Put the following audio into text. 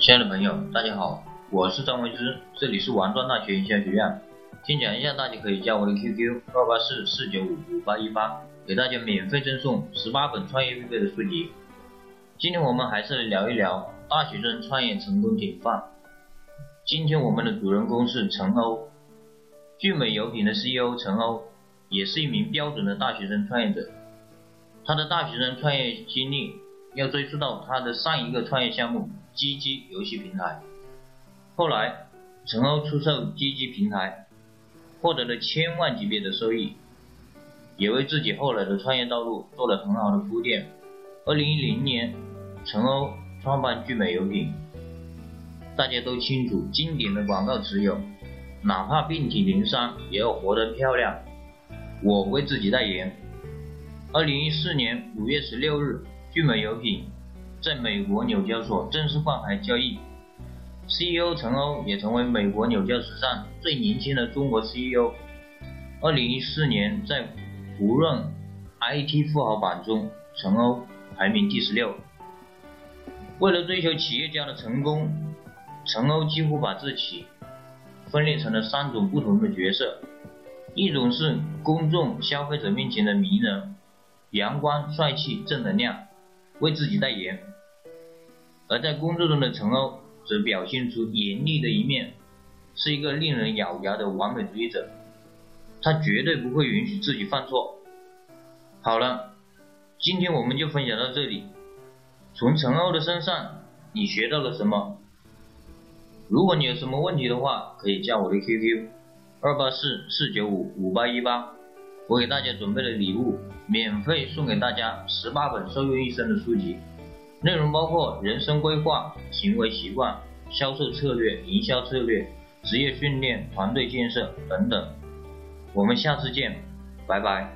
亲爱的朋友，大家好，我是张维之，这里是王庄大学营销学院。先讲一下，大家可以加我的 QQ 二八四四九五五八一八，给大家免费赠送十八本创业必备的书籍。今天我们还是来聊一聊大学生创业成功典范。今天我们的主人公是陈欧，聚美油品的 CEO 陈欧，也是一名标准的大学生创业者。他的大学生创业经历要追溯到他的上一个创业项目。——GG 游戏平台，后来陈欧出售 GG 平台，获得了千万级别的收益，也为自己后来的创业道路做了很好的铺垫。二零一零年，陈欧创办聚美油品，大家都清楚经典的广告词有：哪怕遍体鳞伤，也要活得漂亮。我为自己代言。二零一四年五月十六日，聚美油品。在美国纽交所正式挂牌交易，CEO 陈欧也成为美国纽交史上最年轻的中国 CEO。二零一四年在胡润 IT 富豪榜中，陈欧排名第十六。为了追求企业家的成功，陈欧几乎把自己分裂成了三种不同的角色：一种是公众消费者面前的名人，阳光帅气正能量。为自己代言，而在工作中的陈欧则表现出严厉的一面，是一个令人咬牙的完美主义者，他绝对不会允许自己犯错。好了，今天我们就分享到这里。从陈欧的身上，你学到了什么？如果你有什么问题的话，可以加我的 QQ：二八四四九五五八一八。我给大家准备了礼物，免费送给大家十八本受用一生的书籍，内容包括人生规划、行为习惯、销售策略、营销策略、职业训练、团队建设等等。我们下次见，拜拜。